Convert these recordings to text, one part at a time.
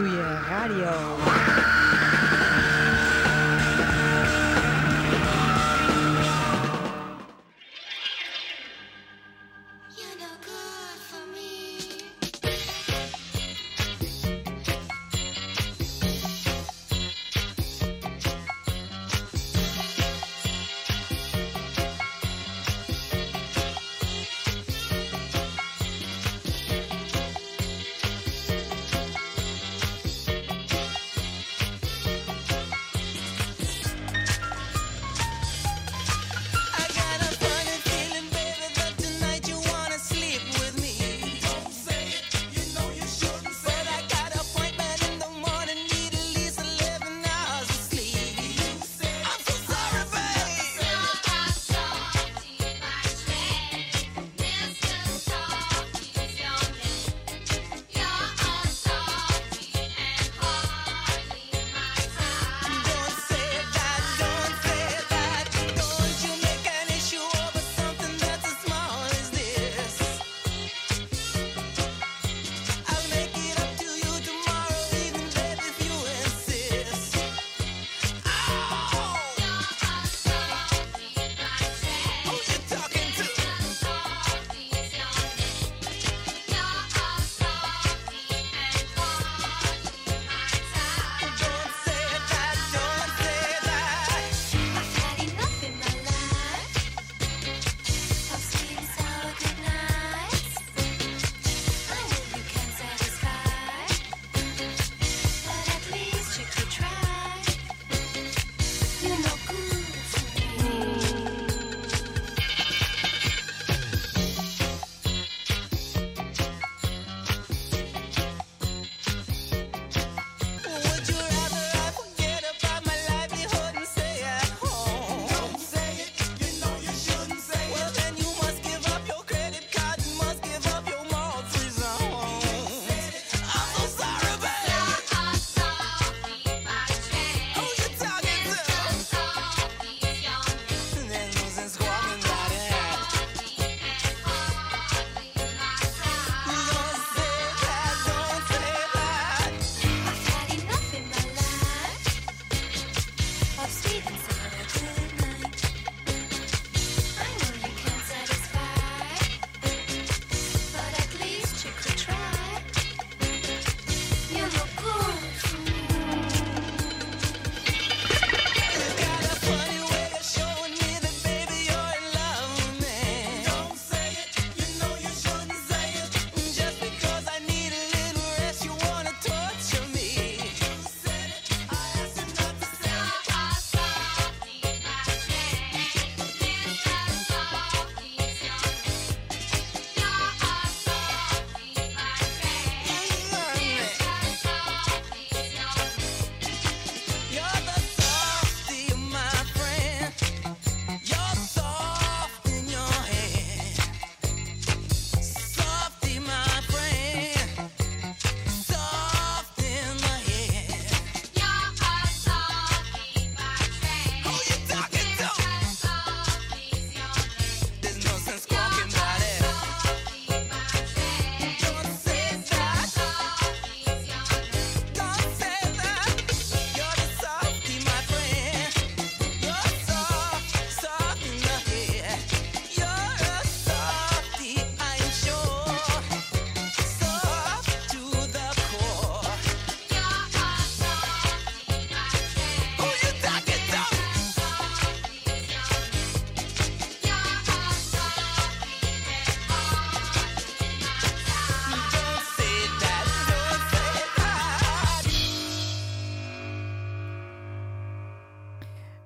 Ratatouille Radio.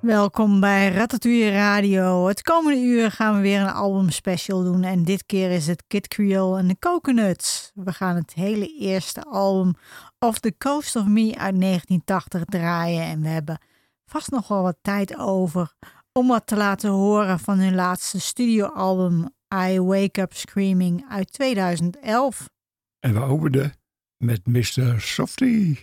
Welkom bij Ratatouille Radio. Het komende uur gaan we weer een album special doen. En dit keer is het Kid Creole en de Coconuts. We gaan het hele eerste album Off the Coast of Me uit 1980 draaien. En we hebben vast nog wel wat tijd over om wat te laten horen van hun laatste studioalbum I Wake Up Screaming uit 2011. En we openden met Mr. Softy.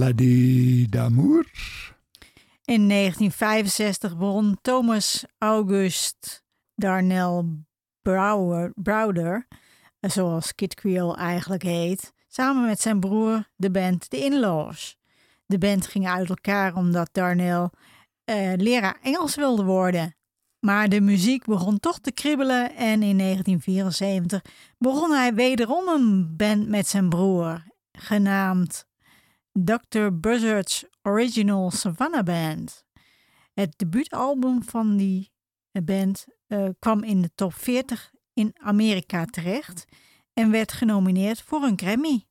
D'amour. In 1965 begon Thomas August Darnell Brouwer, Browder, zoals Kid Creole eigenlijk heet, samen met zijn broer de band The In-Laws. De band ging uit elkaar omdat Darnell eh, leraar Engels wilde worden. Maar de muziek begon toch te kribbelen en in 1974 begon hij wederom een band met zijn broer, genaamd Dr. Buzzard's Original Savannah Band. Het debuutalbum van die band uh, kwam in de top 40 in Amerika terecht en werd genomineerd voor een Grammy.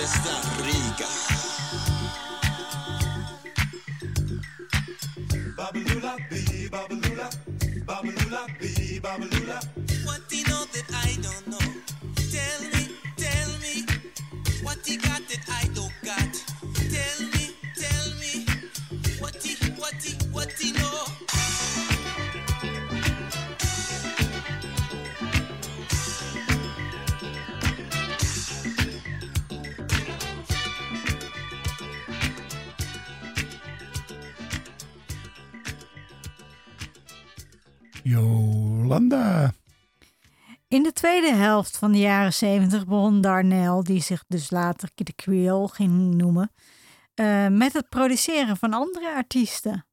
fiesta está rica. Babalula, bee, babalula, babalula, babalula. Tweede helft van de jaren 70 begon Darnell, die zich dus later Kid Creole ging noemen, uh, met het produceren van andere artiesten.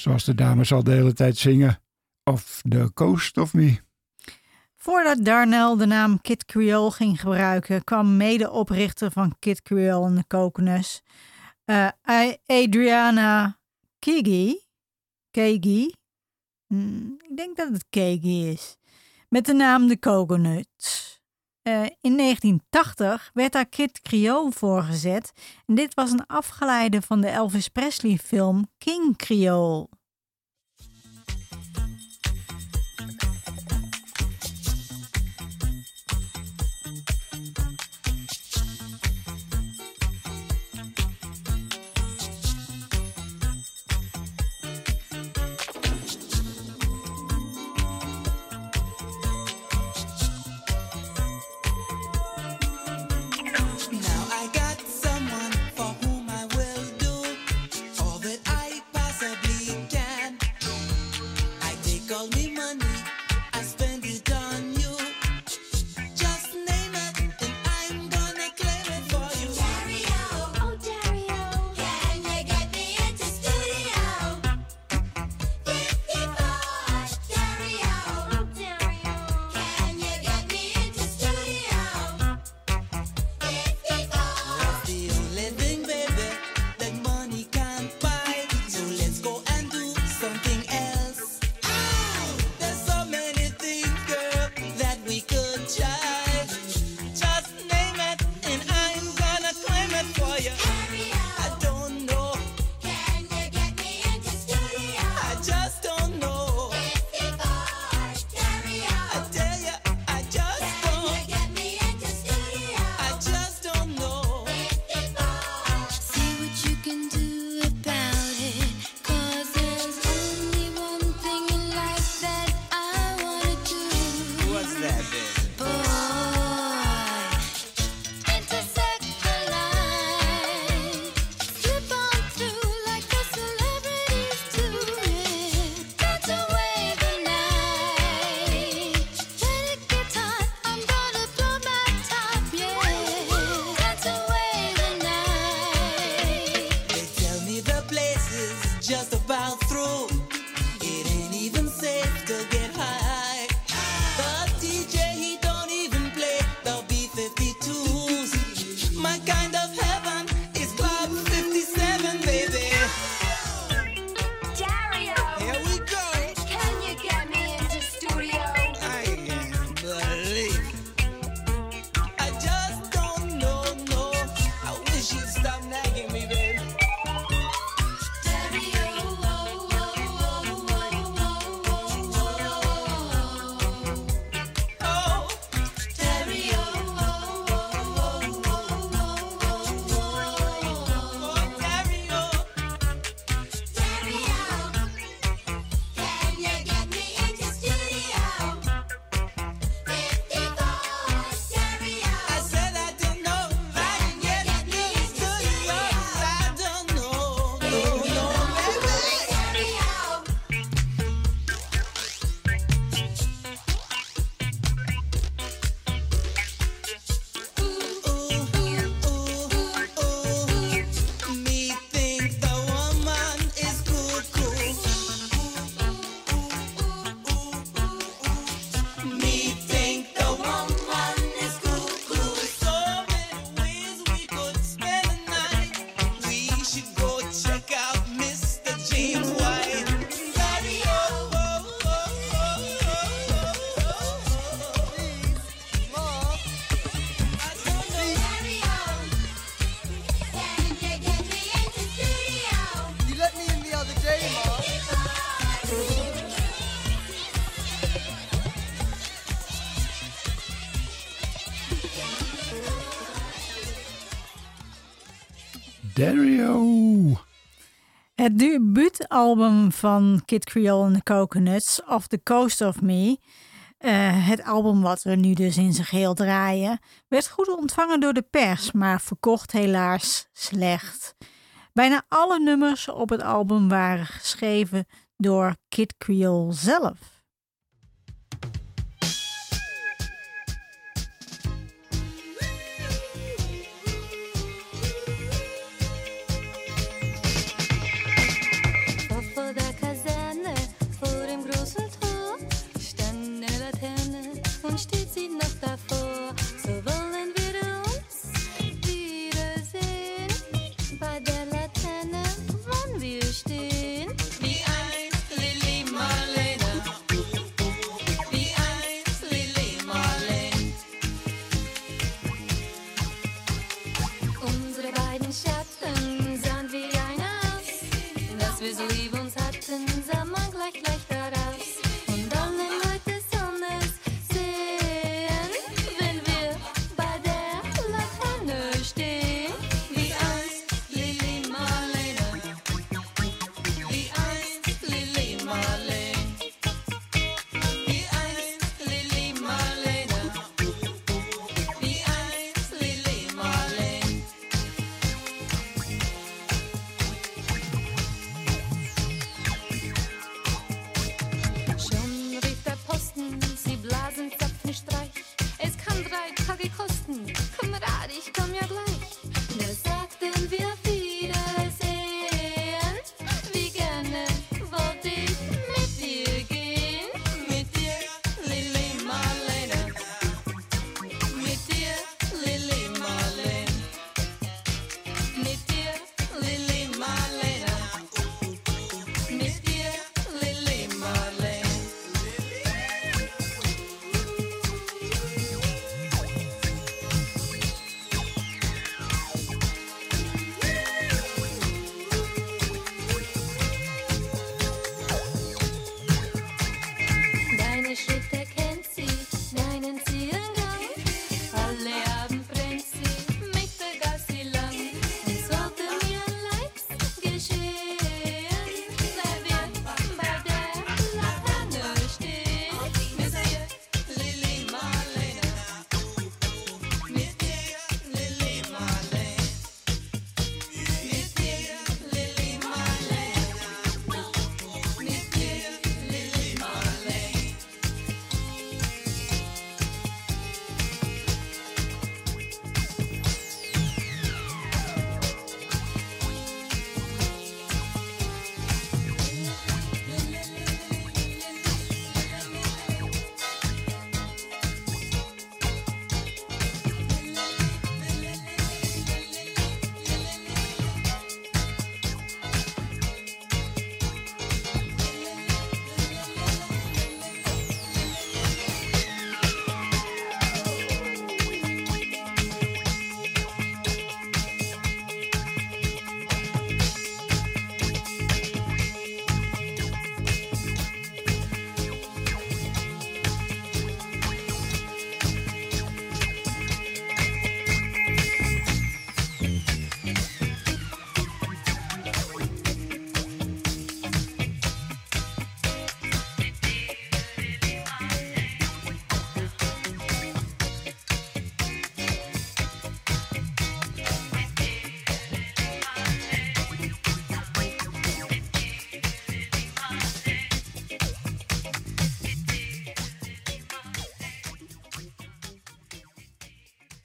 Zoals de dames al de hele tijd zingen. Off the Coast of Me. Voordat Darnell de naam Kid Creole ging gebruiken, kwam medeoprichter van Kid Creole en de Coconuts, uh, Adriana Kigi, Kegi, hmm, ik denk dat het Kegi is, met de naam de Coconuts. Uh, in 1980 werd daar Kid Creole voorgezet en dit was een afgeleide van de Elvis Presley film King Creole. Debuutalbum van Kid Creole and the Coconuts, Off the Coast of Me, uh, het album wat we nu dus in zijn geheel draaien, werd goed ontvangen door de pers, maar verkocht helaas slecht. Bijna alle nummers op het album waren geschreven door Kid Creole zelf. Laterne und steht sie noch davor.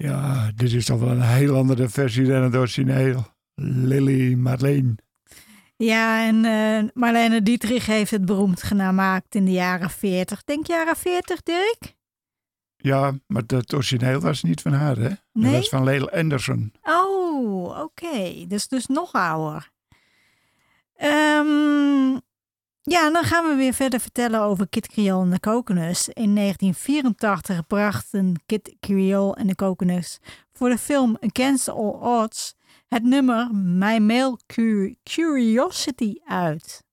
Ja, dit is toch wel een heel andere versie dan het origineel. Lily Marleen. Ja, en uh, Marlene Dietrich heeft het beroemd gemaakt in de jaren 40. Denk jaren 40, Dirk? Ja, maar het origineel was niet van haar, hè? Nee? Dat was van Lele Anderson. Oh, oké. Okay. Dus, dus nog ouder. Um, ja, dan gaan we weer verder vertellen over Kit Creole en de Coconuts. In 1984 brachten Kit Creole en de Coconuts voor de film Against All Odds het nummer My Mail Curiosity uit.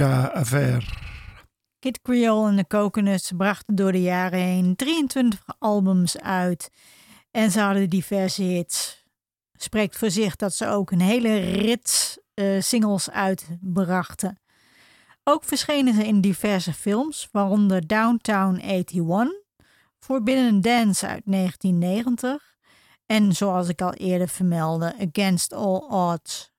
Affair. Kid Creole en de Coconuts brachten door de jaren heen 23 albums uit. En ze hadden diverse hits. Spreekt voor zich dat ze ook een hele rit eh, singles uitbrachten. Ook verschenen ze in diverse films, waaronder Downtown 81, Forbidden Dance uit 1990 en zoals ik al eerder vermeldde, Against All Odds.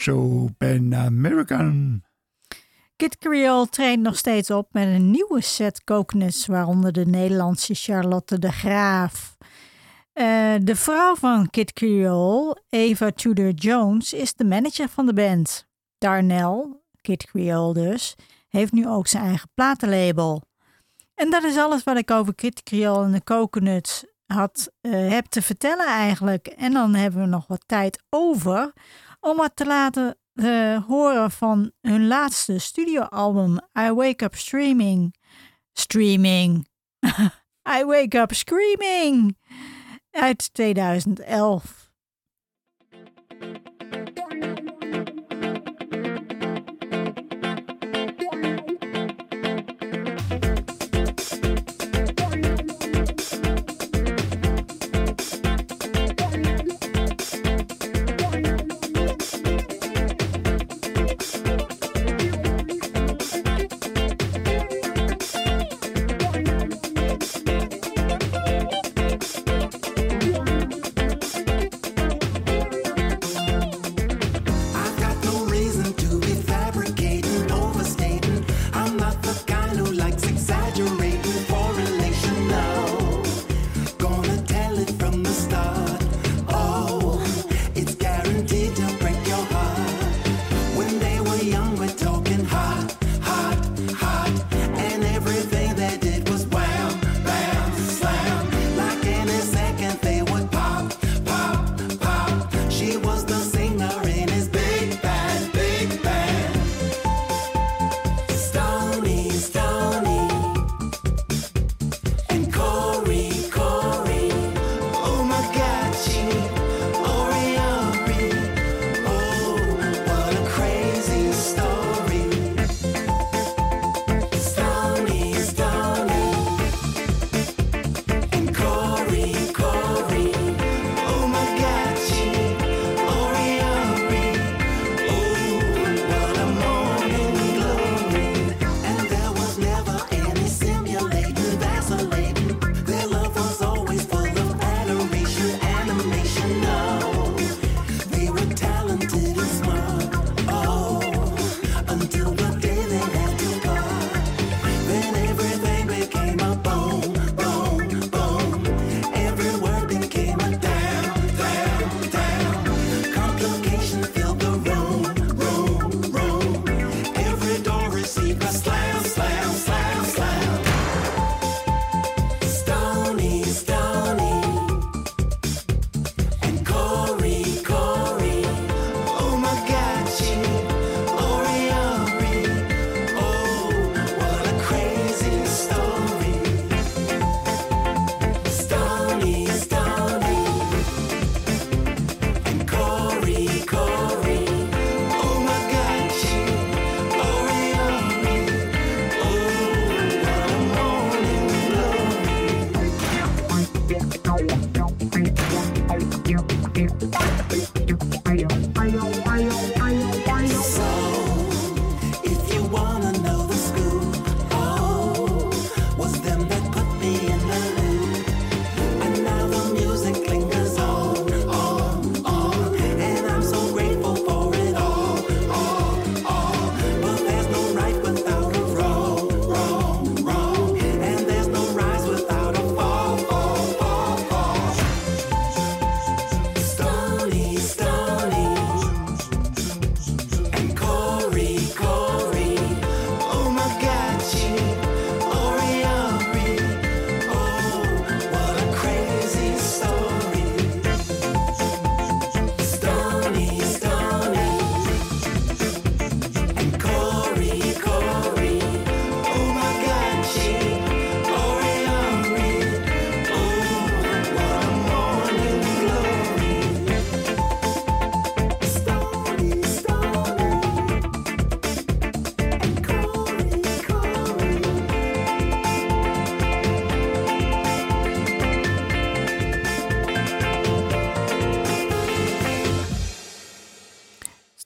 So Pan American. Kit Creole treedt nog steeds op met een nieuwe set coconuts, waaronder de Nederlandse Charlotte de Graaf. Eh, de vrouw van Kit Creole, Eva Tudor Jones, is de manager van de band. Darnell, Kit Creole dus, heeft nu ook zijn eigen platenlabel. En dat is alles wat ik over Kit Creole en de Coconuts had, eh, heb te vertellen eigenlijk. En dan hebben we nog wat tijd over om wat te laten eh, horen van hun laatste studioalbum, I Wake Up Streaming. Streaming. I Wake Up Screaming uit 2011.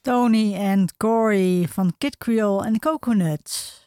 Tony en Corey van Kid Creole en Coconut.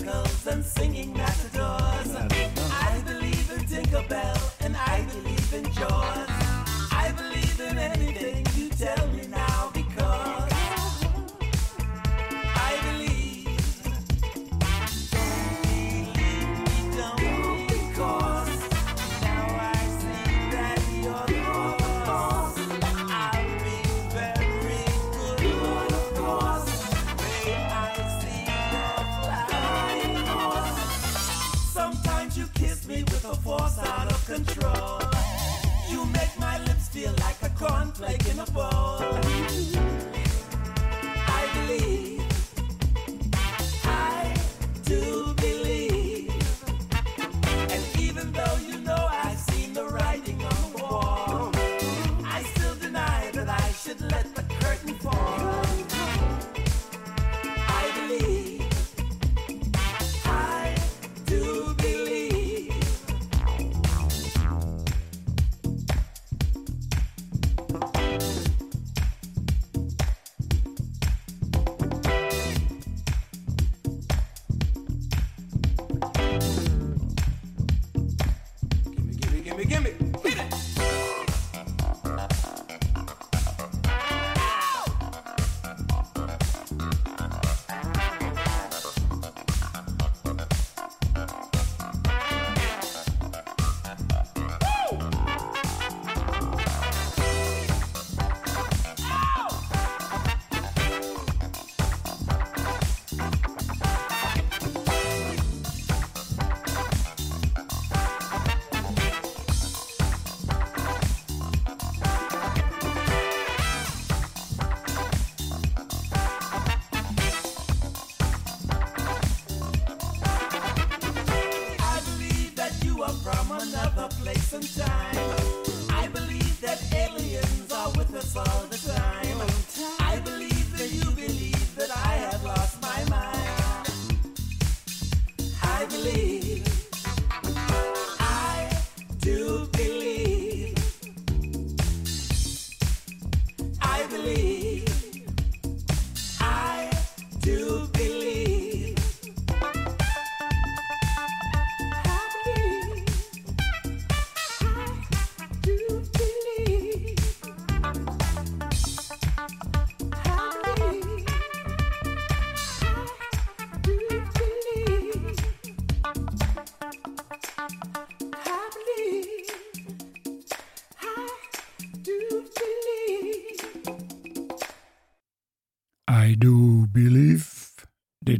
miracles and singing matadors. I believe in Tinkerbell and I believe in Jaws.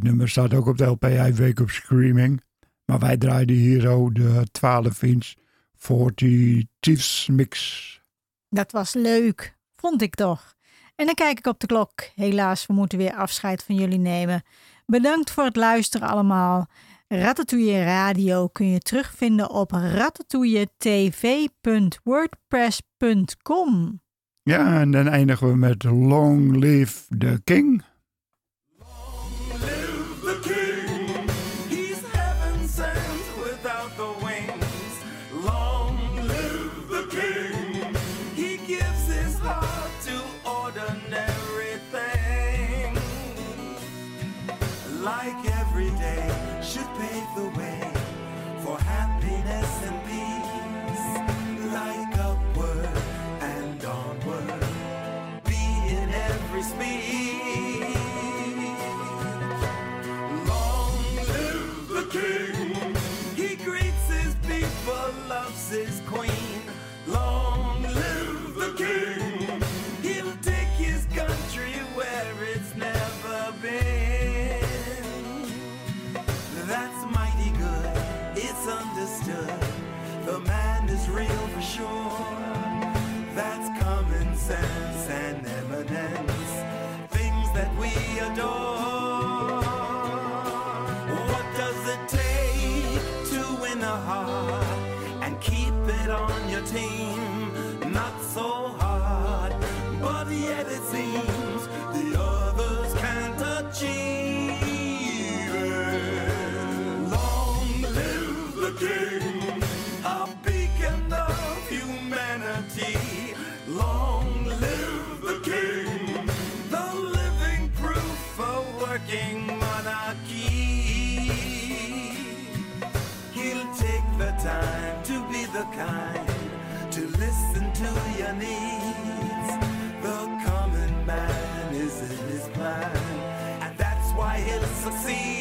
Dit nummer staat ook op de LPI Week Wake Up Screaming. Maar wij draaiden hier zo de 12 inch 40 Chiefs mix. Dat was leuk, vond ik toch. En dan kijk ik op de klok. Helaas, we moeten weer afscheid van jullie nemen. Bedankt voor het luisteren allemaal. Ratatouille Radio kun je terugvinden op ratatouilletv.wordpress.com. Ja, en dan eindigen we met Long Live the King. see.